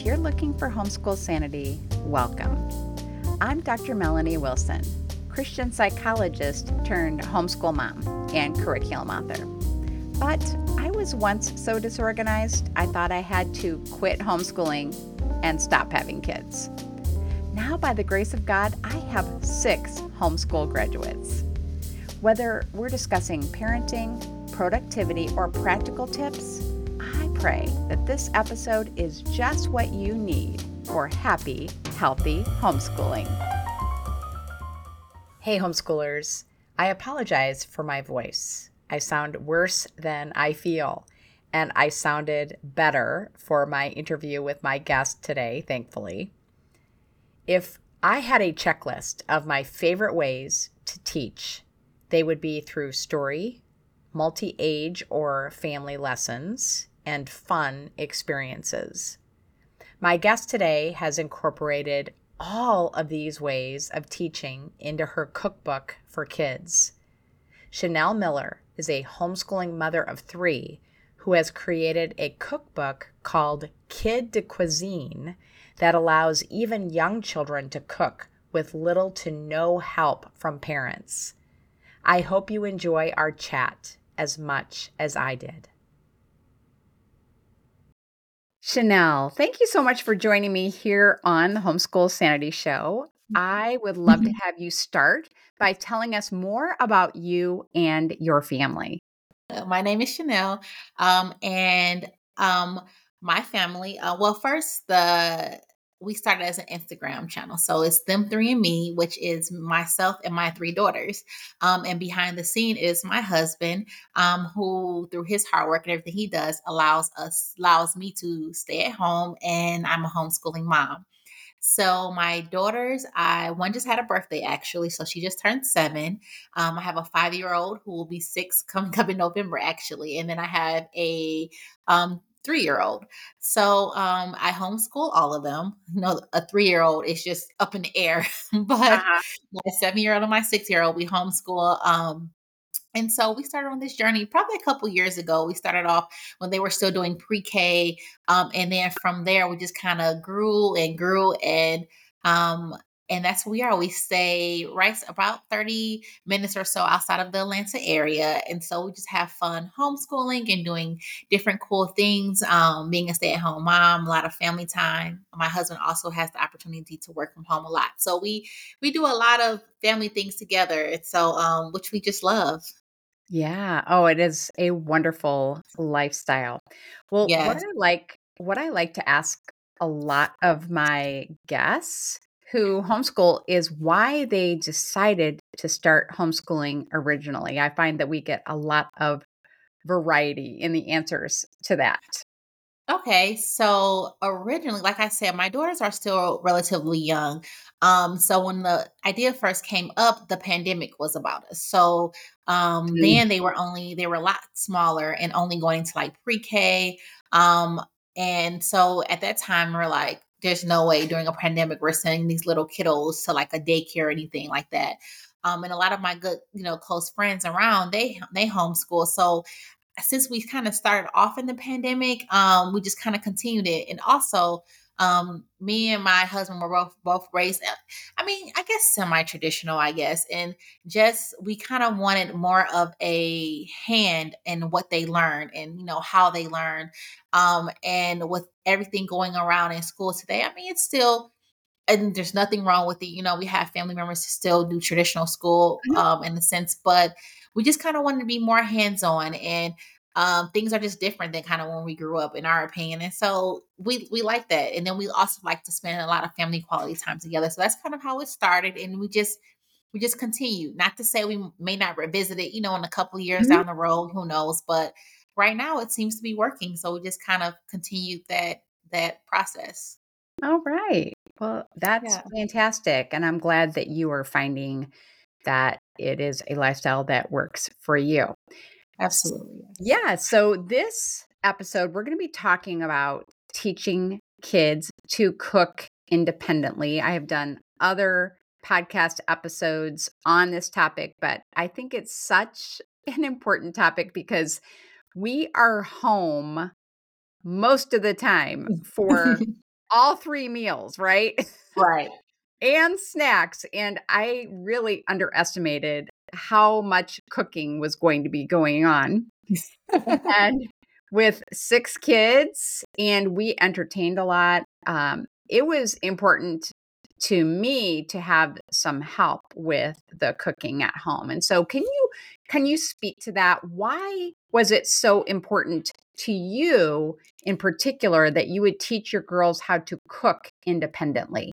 If you're looking for homeschool sanity, welcome. I'm Dr. Melanie Wilson, Christian psychologist turned homeschool mom and curriculum author. But I was once so disorganized, I thought I had to quit homeschooling and stop having kids. Now, by the grace of God, I have six homeschool graduates. Whether we're discussing parenting, productivity, or practical tips, pray that this episode is just what you need for happy, healthy homeschooling. Hey, homeschoolers. I apologize for my voice. I sound worse than I feel. And I sounded better for my interview with my guest today, thankfully. If I had a checklist of my favorite ways to teach, they would be through story, multi age or family lessons, and fun experiences. My guest today has incorporated all of these ways of teaching into her cookbook for kids. Chanel Miller is a homeschooling mother of three who has created a cookbook called Kid de Cuisine that allows even young children to cook with little to no help from parents. I hope you enjoy our chat as much as I did. Chanel, thank you so much for joining me here on the Homeschool Sanity Show. I would love to mm-hmm. have you start by telling us more about you and your family. Uh, my name is Chanel, um, and um, my family. Uh, well, first, the we started as an Instagram channel. So it's them three and me, which is myself and my three daughters. Um, and behind the scene is my husband, um, who through his hard work and everything he does allows us allows me to stay at home and I'm a homeschooling mom. So my daughters, I one just had a birthday actually, so she just turned seven. Um, I have a five year old who will be six coming up in November actually, and then I have a um, three year old. So um, I homeschool all of them. You know, a three year old is just up in the air, but uh-huh. my seven year old and my six year old, we homeschool. Um, and so we started on this journey probably a couple years ago. We started off when they were still doing pre K. Um, and then from there, we just kind of grew and grew. And um, and that's where we are. We stay right about 30 minutes or so outside of the Atlanta area. And so we just have fun homeschooling and doing different cool things. Um, being a stay at home mom, a lot of family time. My husband also has the opportunity to work from home a lot. So we we do a lot of family things together. So um, which we just love. Yeah. Oh, it is a wonderful lifestyle. Well, yes. what I like what I like to ask a lot of my guests who homeschool is why they decided to start homeschooling originally. I find that we get a lot of variety in the answers to that. Okay, so originally, like I said, my daughters are still relatively young. Um, so when the idea first came up, the pandemic was about us. So um, mm. then they were only they were a lot smaller and only going to like pre-K. Um, and so at that time, we're like, there's no way during a pandemic we're sending these little kiddos to like a daycare or anything like that. Um, and a lot of my good, you know, close friends around, they they homeschool. So since we kind of started off in the pandemic, um, we just kind of continued it. And also, um, me and my husband were both both raised. I mean, I guess semi-traditional, I guess, and just we kind of wanted more of a hand in what they learned and you know how they learn. Um, and with everything going around in school today, I mean, it's still and there's nothing wrong with it. You know, we have family members who still do traditional school mm-hmm. um, in a sense, but we just kind of wanted to be more hands on and um, things are just different than kind of when we grew up, in our opinion. And so we we like that. And then we also like to spend a lot of family quality time together. So that's kind of how it started. And we just we just continue. Not to say we may not revisit it, you know, in a couple years mm-hmm. down the road, who knows? But right now it seems to be working. So we just kind of continued that that process. All right. Well, that's yeah. fantastic. And I'm glad that you are finding that it is a lifestyle that works for you. Absolutely. Yeah. So, this episode, we're going to be talking about teaching kids to cook independently. I have done other podcast episodes on this topic, but I think it's such an important topic because we are home most of the time mm. for all three meals, right? Right. and snacks. And I really underestimated how much cooking was going to be going on. and with six kids, and we entertained a lot. Um, it was important to me to have some help with the cooking at home. And so can you can you speak to that? Why was it so important to you in particular that you would teach your girls how to cook independently?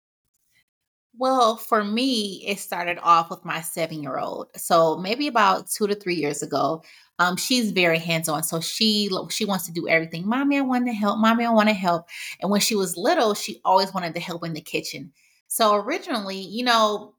Well, for me, it started off with my seven year old. So maybe about two to three years ago, um, she's very hands on. So she she wants to do everything. Mommy, I want to help. Mommy, I want to help. And when she was little, she always wanted to help in the kitchen. So originally, you know,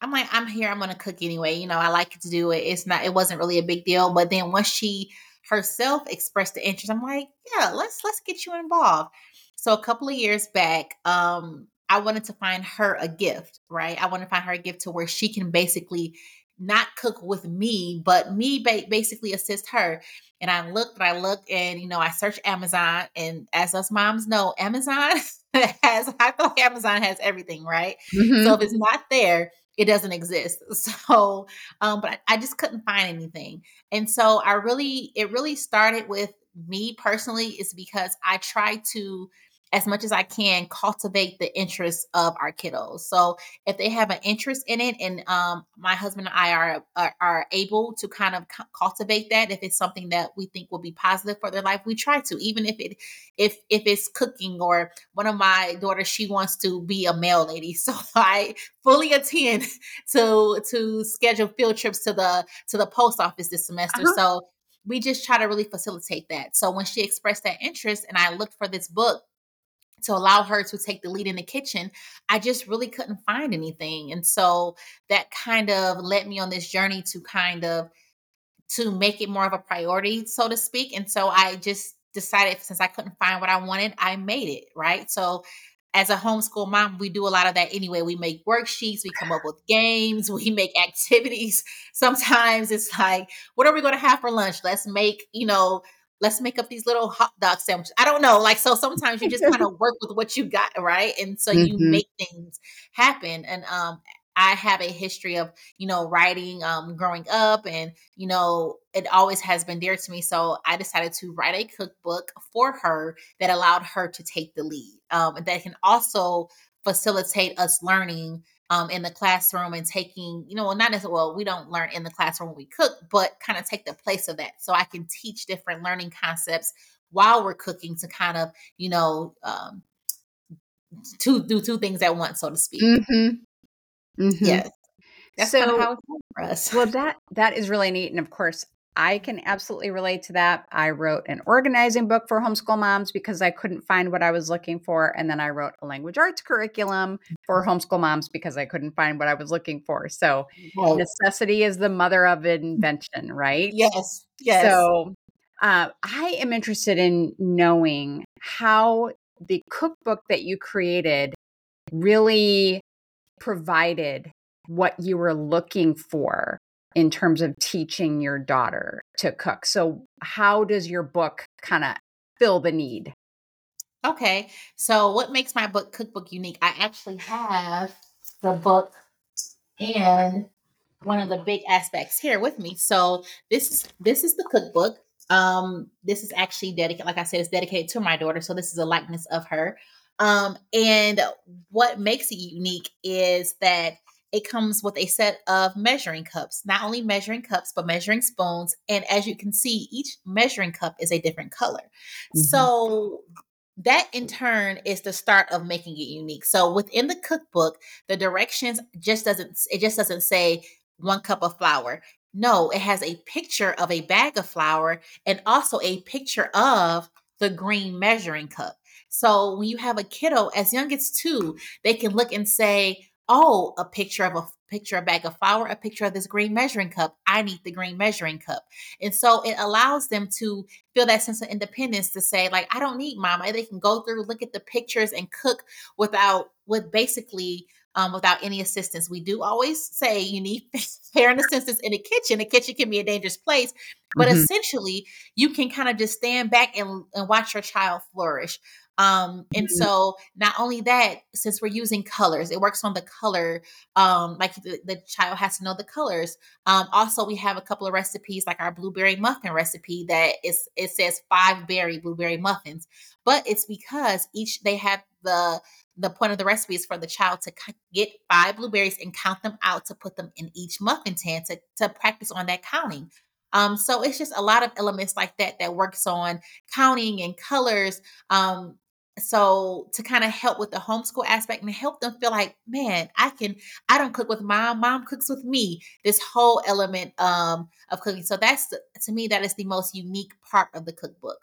I'm like, I'm here, I'm gonna cook anyway. You know, I like to do it. It's not, it wasn't really a big deal. But then once she herself expressed the interest, I'm like, yeah, let's let's get you involved. So a couple of years back, um, I wanted to find her a gift, right? I want to find her a gift to where she can basically not cook with me, but me ba- basically assist her. And I looked and I looked and, you know, I searched Amazon. And as us moms know, Amazon has, I feel like Amazon has everything, right? Mm-hmm. So if it's not there, it doesn't exist. So, um, but I, I just couldn't find anything. And so I really, it really started with me personally, is because I try to as much as I can cultivate the interests of our kiddos. So if they have an interest in it, and um, my husband and I are, are, are able to kind of cultivate that, if it's something that we think will be positive for their life, we try to. Even if it if if it's cooking, or one of my daughters, she wants to be a mail lady, so I fully attend to to schedule field trips to the to the post office this semester. Uh-huh. So we just try to really facilitate that. So when she expressed that interest, and I looked for this book to allow her to take the lead in the kitchen, I just really couldn't find anything. And so that kind of led me on this journey to kind of to make it more of a priority, so to speak. And so I just decided since I couldn't find what I wanted, I made it, right? So as a homeschool mom, we do a lot of that anyway. We make worksheets, we come up with games, we make activities. Sometimes it's like, what are we going to have for lunch? Let's make, you know, let's make up these little hot dog sandwiches. I don't know. Like, so sometimes you just kind of work with what you got, right? And so mm-hmm. you make things happen. And um, I have a history of, you know, writing um, growing up, and, you know, it always has been dear to me. So I decided to write a cookbook for her that allowed her to take the lead. Um, that can also facilitate us learning um, in the classroom and taking, you know, well, not as well, we don't learn in the classroom when we cook, but kind of take the place of that. So I can teach different learning concepts while we're cooking to kind of, you know, um, to do two things at once, so to speak. Mm-hmm. Mm-hmm. Yes. That's so, kind of how it's for us. Well, that that is really neat, and of course, I can absolutely relate to that. I wrote an organizing book for homeschool moms because I couldn't find what I was looking for. And then I wrote a language arts curriculum for homeschool moms because I couldn't find what I was looking for. So right. necessity is the mother of invention, right? Yes. Yes. So uh, I am interested in knowing how the cookbook that you created really provided what you were looking for in terms of teaching your daughter to cook. So, how does your book kind of fill the need? Okay. So, what makes my book cookbook unique? I actually have the book and one of the big aspects here with me. So, this is this is the cookbook. Um this is actually dedicated like I said it's dedicated to my daughter, so this is a likeness of her. Um and what makes it unique is that it comes with a set of measuring cups, not only measuring cups, but measuring spoons. And as you can see, each measuring cup is a different color. Mm-hmm. So that in turn is the start of making it unique. So within the cookbook, the directions just doesn't it just doesn't say one cup of flour. No, it has a picture of a bag of flour and also a picture of the green measuring cup. So when you have a kiddo as young as 2, they can look and say, oh, a picture of a picture, a bag of flour, a picture of this green measuring cup. I need the green measuring cup. And so it allows them to feel that sense of independence to say, like, I don't need mama. They can go through, look at the pictures and cook without, with basically, um, without any assistance. We do always say you need parent assistance in the kitchen. The kitchen can be a dangerous place, but mm-hmm. essentially, you can kind of just stand back and, and watch your child flourish. Um, and mm-hmm. so not only that, since we're using colors, it works on the color. Um, like the, the child has to know the colors. Um, also, we have a couple of recipes, like our blueberry muffin recipe, that is it says five berry blueberry muffins, but it's because each they have the the point of the recipe is for the child to get five blueberries and count them out to put them in each muffin tin to, to practice on that counting. Um, so it's just a lot of elements like that that works on counting and colors. Um, so to kind of help with the homeschool aspect and help them feel like, man, I can, I don't cook with mom, mom cooks with me. This whole element um, of cooking. So that's to me that is the most unique part of the cookbook.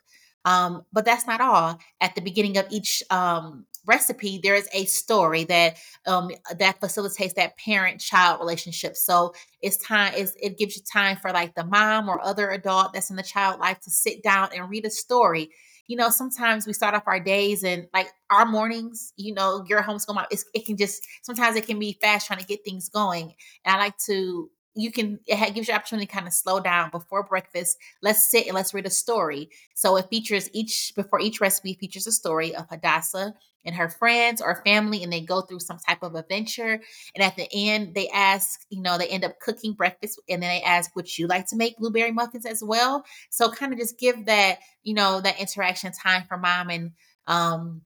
Um, but that's not all. At the beginning of each um, recipe, there is a story that um, that facilitates that parent-child relationship. So it's time. It's, it gives you time for like the mom or other adult that's in the child life to sit down and read a story. You know, sometimes we start off our days and like our mornings. You know, your homeschool mom, it can just sometimes it can be fast trying to get things going. And I like to you can it gives you opportunity to kind of slow down before breakfast let's sit and let's read a story so it features each before each recipe features a story of hadassah and her friends or family and they go through some type of adventure and at the end they ask you know they end up cooking breakfast and then they ask would you like to make blueberry muffins as well so kind of just give that you know that interaction time for mom and um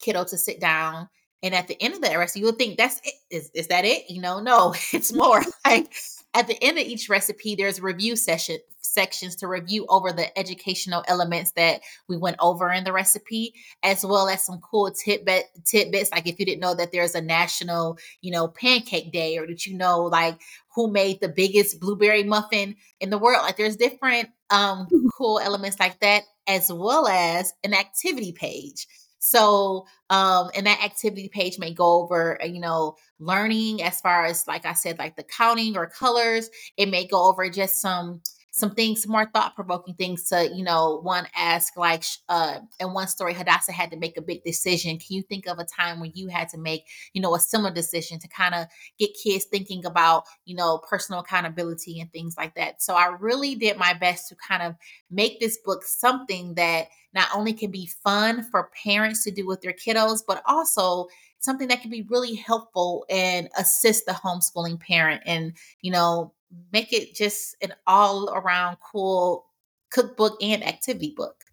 kiddo to sit down and at the end of the recipe, you'll think that's it. Is, is that it? You know, no, it's more like at the end of each recipe, there's a review session sections to review over the educational elements that we went over in the recipe, as well as some cool tidbit tidbits. Like if you didn't know that there's a national, you know, pancake day, or did you know like who made the biggest blueberry muffin in the world? Like there's different um cool elements like that, as well as an activity page. So, um, and that activity page may go over, uh, you know, learning as far as, like I said, like the counting or colors. It may go over just some some things, some more thought provoking things to, you know, one ask like, uh, in one story, Hadassah had to make a big decision. Can you think of a time when you had to make, you know, a similar decision to kind of get kids thinking about, you know, personal accountability and things like that? So I really did my best to kind of make this book something that not only can be fun for parents to do with their kiddos, but also something that can be really helpful and assist the homeschooling parent and, you know, make it just an all around cool cookbook and activity book.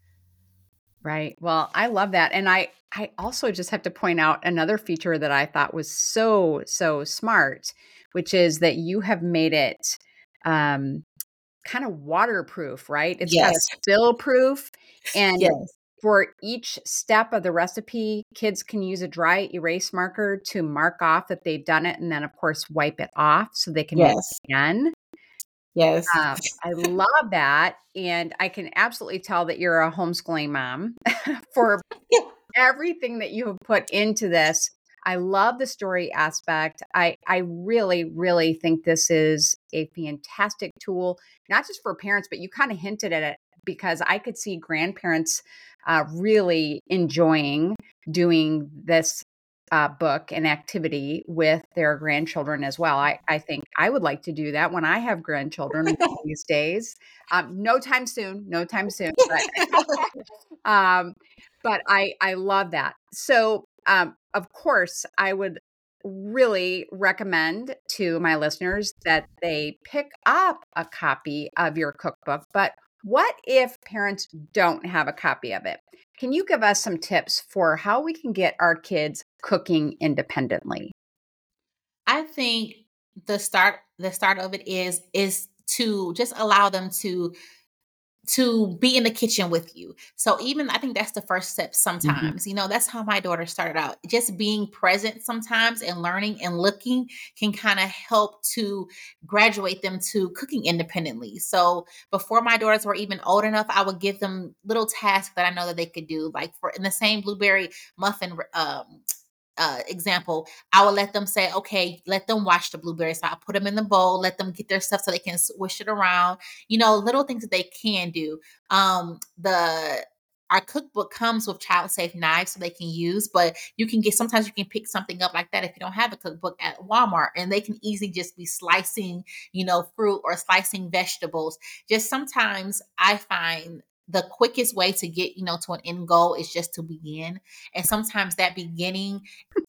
Right. Well, I love that. And I I also just have to point out another feature that I thought was so so smart, which is that you have made it um kind of waterproof, right? It's yes. kind of spill proof and yes. For each step of the recipe, kids can use a dry erase marker to mark off that they've done it and then of course wipe it off so they can yes. again. Yes. Um, I love that. And I can absolutely tell that you're a homeschooling mom for everything that you have put into this. I love the story aspect. I, I really, really think this is a fantastic tool, not just for parents, but you kind of hinted at it because I could see grandparents uh, really enjoying doing this uh, book and activity with their grandchildren as well. I, I think I would like to do that when I have grandchildren these days. Um, no time soon, no time soon. But, um, but I I love that. So um, of course I would really recommend to my listeners that they pick up a copy of your cookbook. But what if parents don't have a copy of it? Can you give us some tips for how we can get our kids cooking independently? I think the start the start of it is is to just allow them to to be in the kitchen with you. So even I think that's the first step mm-hmm. sometimes. Mm-hmm. You know, that's how my daughter started out. Just being present sometimes and learning and looking can kind of help to graduate them to cooking independently. So before my daughters were even old enough, I would give them little tasks that I know that they could do. Like for in the same blueberry muffin um, uh, example, I would let them say, okay, let them wash the blueberries. So I put them in the bowl, let them get their stuff so they can swish it around. You know, little things that they can do. Um, the our cookbook comes with child safe knives so they can use, but you can get sometimes you can pick something up like that if you don't have a cookbook at Walmart and they can easily just be slicing, you know, fruit or slicing vegetables. Just sometimes I find the quickest way to get you know to an end goal is just to begin. And sometimes that beginning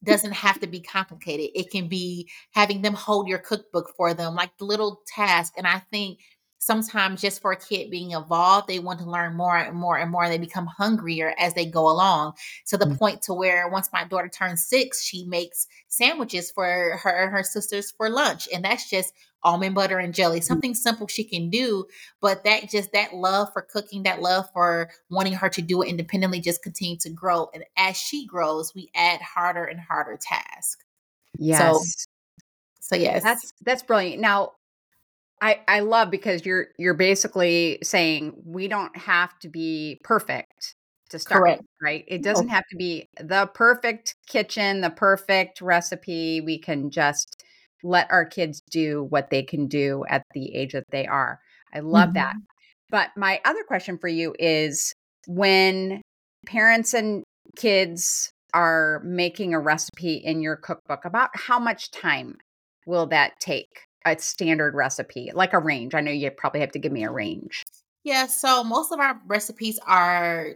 doesn't have to be complicated. It can be having them hold your cookbook for them like the little task. And i think sometimes just for a kid being involved they want to learn more and more and more and they become hungrier as they go along to the mm-hmm. point to where once my daughter turns six she makes sandwiches for her and her sisters for lunch. And that's just almond butter and jelly mm. something simple she can do but that just that love for cooking that love for wanting her to do it independently just continue to grow and as she grows we add harder and harder tasks. Yes. so, so yes. That's that's brilliant. Now I, I love because you're you're basically saying we don't have to be perfect to start Correct. right? It doesn't have to be the perfect kitchen the perfect recipe. We can just let our kids do what they can do at the age that they are. I love mm-hmm. that. But my other question for you is when parents and kids are making a recipe in your cookbook, about how much time will that take? A standard recipe, like a range. I know you probably have to give me a range. Yeah, so most of our recipes are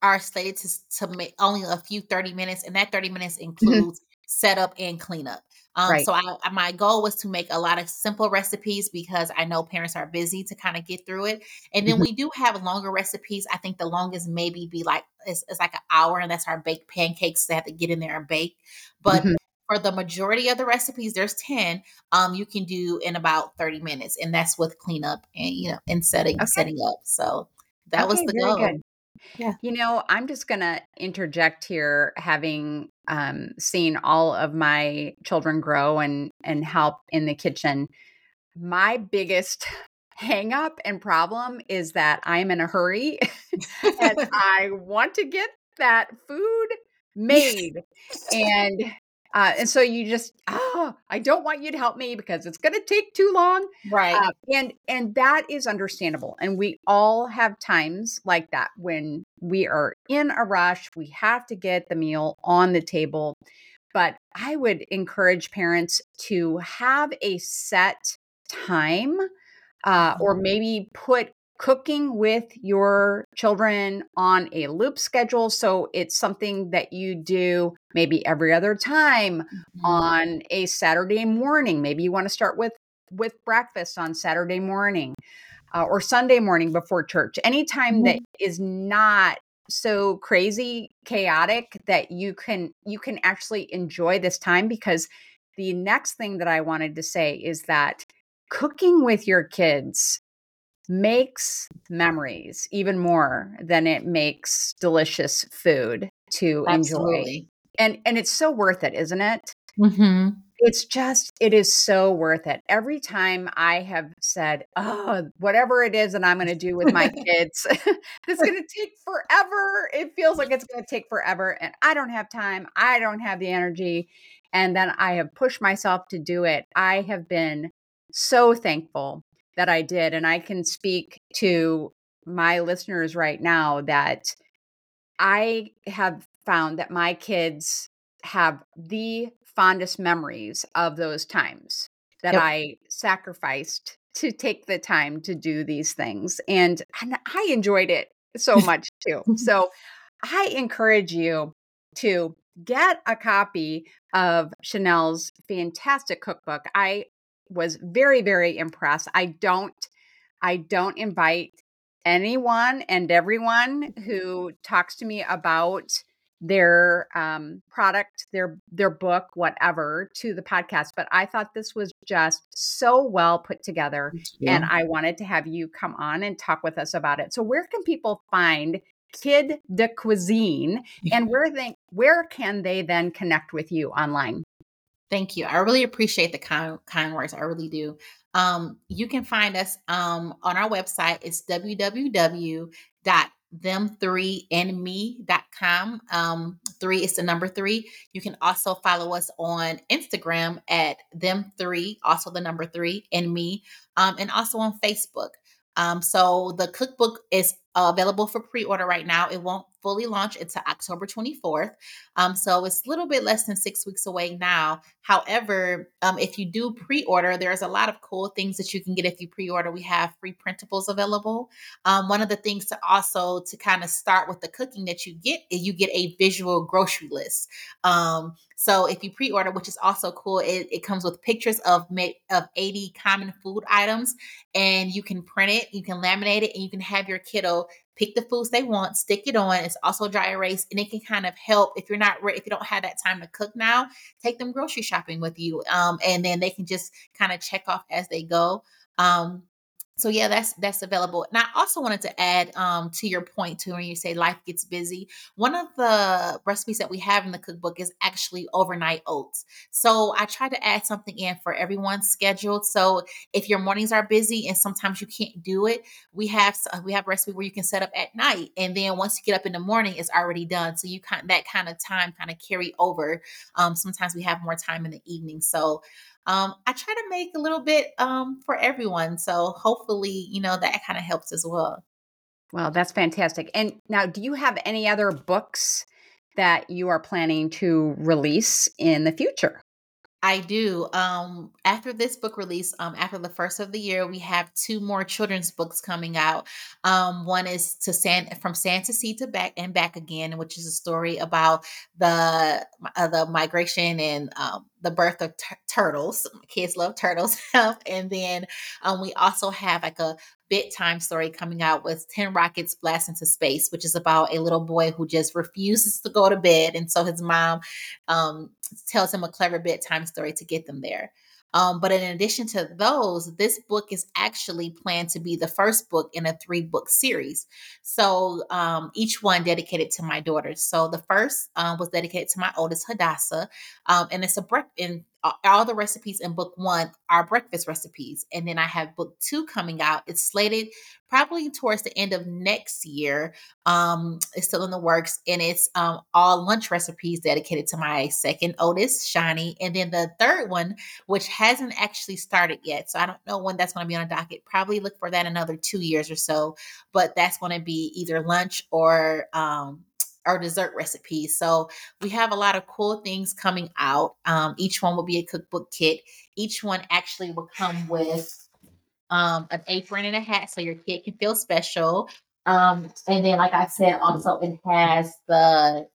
are slated to, to make only a few 30 minutes, and that 30 minutes mm-hmm. includes mm-hmm. setup and cleanup. Um, right. So I, my goal was to make a lot of simple recipes because I know parents are busy to kind of get through it. And then mm-hmm. we do have longer recipes. I think the longest maybe be like it's, it's, like an hour, and that's our baked pancakes that have to get in there and bake. But mm-hmm. for the majority of the recipes, there's ten. Um, you can do in about thirty minutes, and that's with cleanup and you know and setting okay. setting up. So that okay, was the goal. Good. Yeah. You know, I'm just going to interject here having um, seen all of my children grow and and help in the kitchen. My biggest hang up and problem is that I'm in a hurry and I want to get that food made. and uh, and so you just, oh, I don't want you to help me because it's going to take too long. Right. Uh, and and that is understandable. And we all have times like that when we are in a rush. We have to get the meal on the table. But I would encourage parents to have a set time uh, or mm-hmm. maybe put cooking with your children on a loop schedule. So it's something that you do maybe every other time mm-hmm. on a Saturday morning. Maybe you want to start with with breakfast on Saturday morning uh, or Sunday morning before church. Anytime mm-hmm. that is not so crazy chaotic that you can you can actually enjoy this time because the next thing that I wanted to say is that cooking with your kids makes memories even more than it makes delicious food to Absolutely. enjoy. And and it's so worth it, isn't it? Mm-hmm. It's just it is so worth it. Every time I have said, "Oh, whatever it is that I'm going to do with my kids, it's going to take forever." It feels like it's going to take forever, and I don't have time. I don't have the energy, and then I have pushed myself to do it. I have been so thankful that I did. And I can speak to my listeners right now that I have found that my kids have the fondest memories of those times that yep. I sacrificed to take the time to do these things. And, and I enjoyed it so much too. Mm-hmm. so I encourage you to get a copy of Chanel's fantastic cookbook. I was very very impressed. I don't I don't invite anyone and everyone who talks to me about their um, product, their their book, whatever, to the podcast. But I thought this was just so well put together, and I wanted to have you come on and talk with us about it. So, where can people find Kid de Cuisine, and where they where can they then connect with you online? Thank you. I really appreciate the kind, kind words. I really do. Um, you can find us um, on our website. It's www.them3andme.com. Um, three is the number three. You can also follow us on Instagram at them3, also the number three and me, um, and also on Facebook. Um, so the cookbook is available for pre-order right now. It won't fully launch until October 24th. Um, so it's a little bit less than six weeks away now. However, um, if you do pre-order, there's a lot of cool things that you can get if you pre-order. We have free printables available. Um, one of the things to also to kind of start with the cooking that you get is you get a visual grocery list. So if you pre-order, which is also cool, it, it comes with pictures of of 80 common food items, and you can print it, you can laminate it, and you can have your kiddo pick the foods they want, stick it on. It's also dry erase, and it can kind of help if you're not if you don't have that time to cook now. Take them grocery shopping with you, um, and then they can just kind of check off as they go. Um, so yeah that's that's available. And i also wanted to add um, to your point too when you say life gets busy one of the recipes that we have in the cookbook is actually overnight oats. So i try to add something in for everyone's schedule. So if your mornings are busy and sometimes you can't do it we have we have a recipe where you can set up at night and then once you get up in the morning it's already done. So you kind that kind of time kind of carry over. Um, sometimes we have more time in the evening. So um, I try to make a little bit um, for everyone. So hopefully, you know, that kind of helps as well. Well, that's fantastic. And now, do you have any other books that you are planning to release in the future? I do. Um, after this book release, um, after the first of the year, we have two more children's books coming out. Um, one is to sand from sand to sea to back and back again, which is a story about the uh, the migration and um, the birth of t- turtles. Kids love turtles, and then um, we also have like a bedtime story coming out with 10 rockets blast into space which is about a little boy who just refuses to go to bed and so his mom um, tells him a clever bedtime story to get them there um, but in addition to those, this book is actually planned to be the first book in a three book series. So um, each one dedicated to my daughters. So the first um, was dedicated to my oldest, Hadassah, um, and it's a breakfast all the recipes in book one are breakfast recipes. And then I have book two coming out. It's slated probably towards the end of next year. Um, it's still in the works. And it's um, all lunch recipes dedicated to my second oldest, Shani. And then the third one, which hasn't actually started yet. So I don't know when that's going to be on a docket. Probably look for that another two years or so. But that's going to be either lunch or um, our dessert recipes. So we have a lot of cool things coming out. Um, each one will be a cookbook kit. Each one actually will come with um, an apron and a hat so your kid can feel special. Um, and then, like I said, also it has the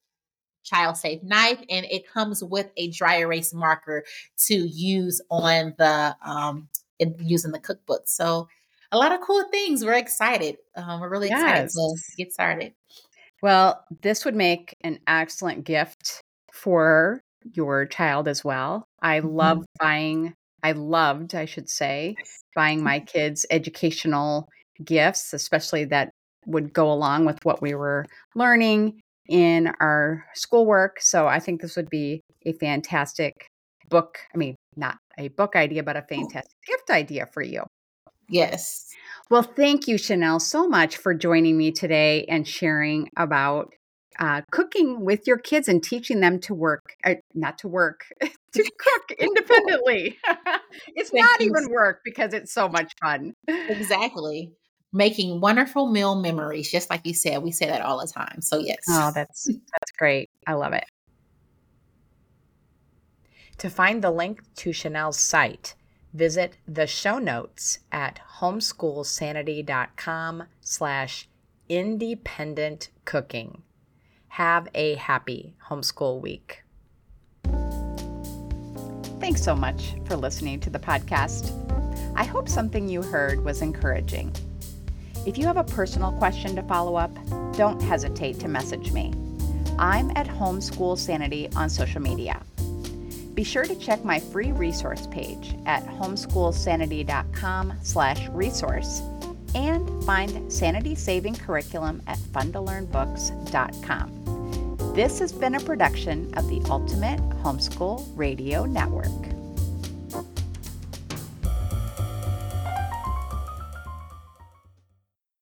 child safe knife and it comes with a dry erase marker to use on the um, in using the cookbook. So a lot of cool things. We're excited. Um, we're really yes. excited to get started. Well, this would make an excellent gift for your child as well. I mm-hmm. love buying, I loved, I should say, buying my kids educational gifts, especially that would go along with what we were learning in our schoolwork. So I think this would be a fantastic book. I mean, not a book idea, but a fantastic gift idea for you. Yes. Well, thank you, Chanel, so much for joining me today and sharing about uh, cooking with your kids and teaching them to work, uh, not to work, to cook independently. it's thank not you. even work because it's so much fun. Exactly. Making wonderful meal memories, just like you said. We say that all the time. So, yes. Oh, that's that's great. I love it. To find the link to Chanel's site, visit the show notes at homeschoolsanity.com slash independent cooking. Have a happy homeschool week. Thanks so much for listening to the podcast. I hope something you heard was encouraging. If you have a personal question to follow up, don't hesitate to message me. I'm at Homeschool Sanity on social media. Be sure to check my free resource page at homeschoolsanity.com slash resource and find Sanity Saving Curriculum at funtolearnbooks.com. This has been a production of the Ultimate Homeschool Radio Network.